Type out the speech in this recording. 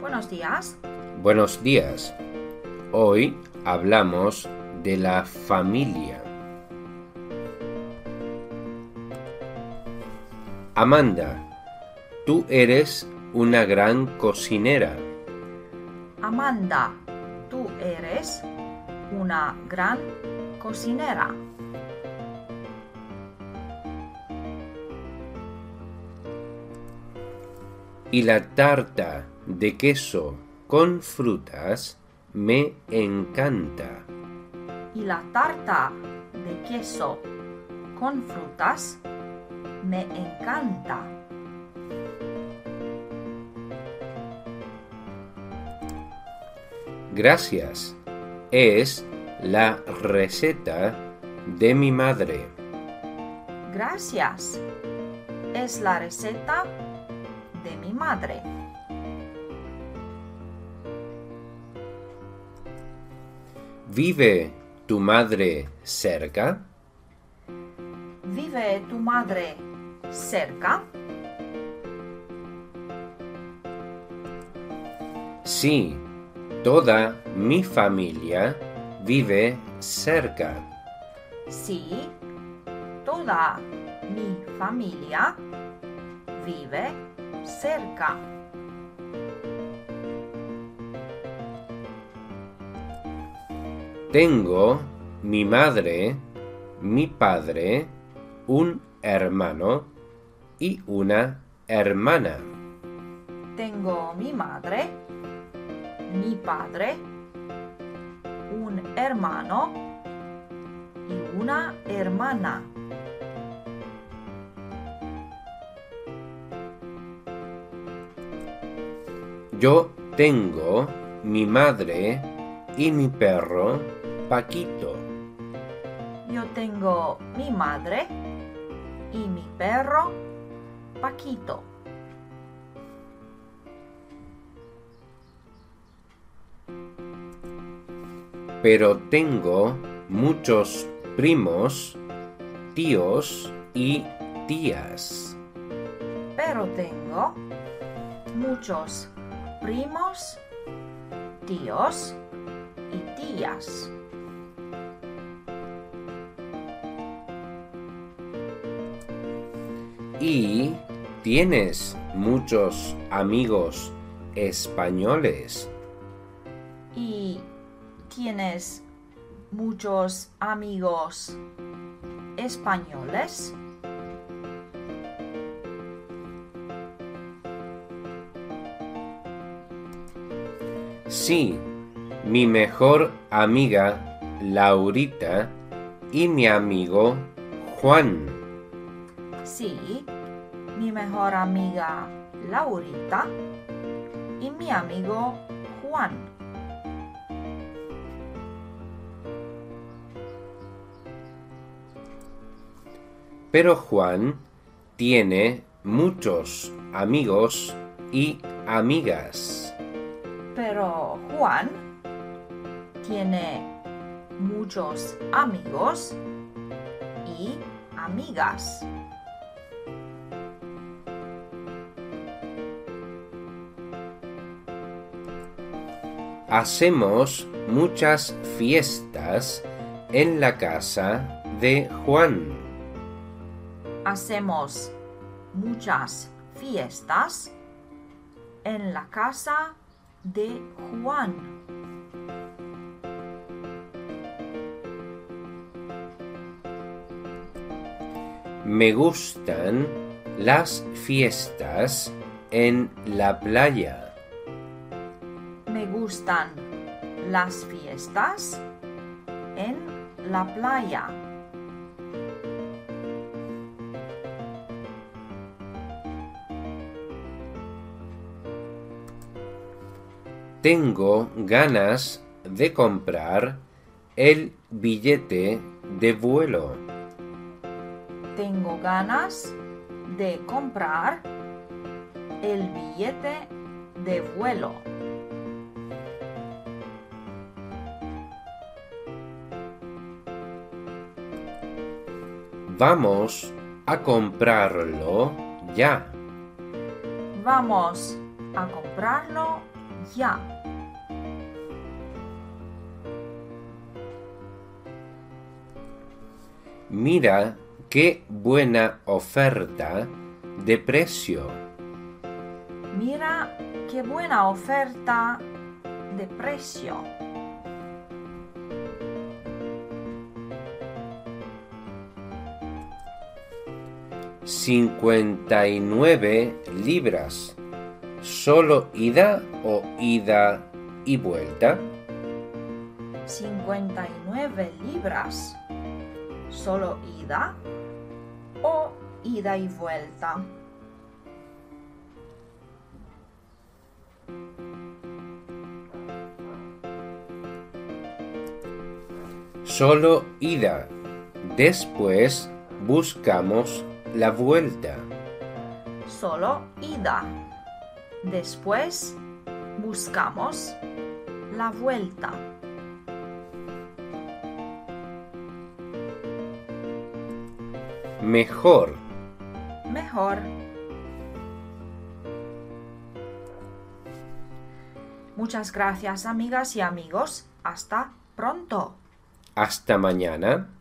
Buenos días. Buenos días. Hoy hablamos de la familia. Amanda, tú eres una gran cocinera. Amanda, tú eres una gran cocinera. Y la tarta de queso con frutas me encanta. Y la tarta de queso con frutas me encanta. Gracias. Es la receta de mi madre. Gracias. Es la receta de mi madre. ¿Vive tu madre cerca? ¿Vive tu madre cerca? Sí, toda mi familia vive cerca. Sí, toda mi familia vive cerca. Tengo mi madre, mi padre, un hermano y una hermana. Tengo mi madre, mi padre, un hermano y una hermana. Yo tengo mi madre y mi perro Paquito. Yo tengo mi madre y mi perro Paquito. Pero tengo muchos primos, tíos y tías. Pero tengo muchos primos, tíos y tías. Y tienes muchos amigos españoles. ¿Y tienes muchos amigos españoles? Sí, mi mejor amiga Laurita y mi amigo Juan. Sí, mi mejor amiga Laurita y mi amigo Juan. Pero Juan tiene muchos amigos y amigas. Juan tiene muchos amigos y amigas. Hacemos muchas fiestas en la casa de Juan. Hacemos muchas fiestas en la casa de Juan. Me gustan las fiestas en la playa. Me gustan las fiestas en la playa. Tengo ganas de comprar el billete de vuelo. Tengo ganas de comprar el billete de vuelo. Vamos a comprarlo ya. Vamos a comprarlo ya. Mira qué buena oferta de precio. Mira qué buena oferta de precio. Cincuenta y nueve libras. ¿Solo ida o ida y vuelta? 59 libras. ¿Solo ida o ida y vuelta? Solo ida. Después buscamos la vuelta. Solo ida. Después buscamos la vuelta. Mejor. Mejor. Muchas gracias amigas y amigos. Hasta pronto. Hasta mañana.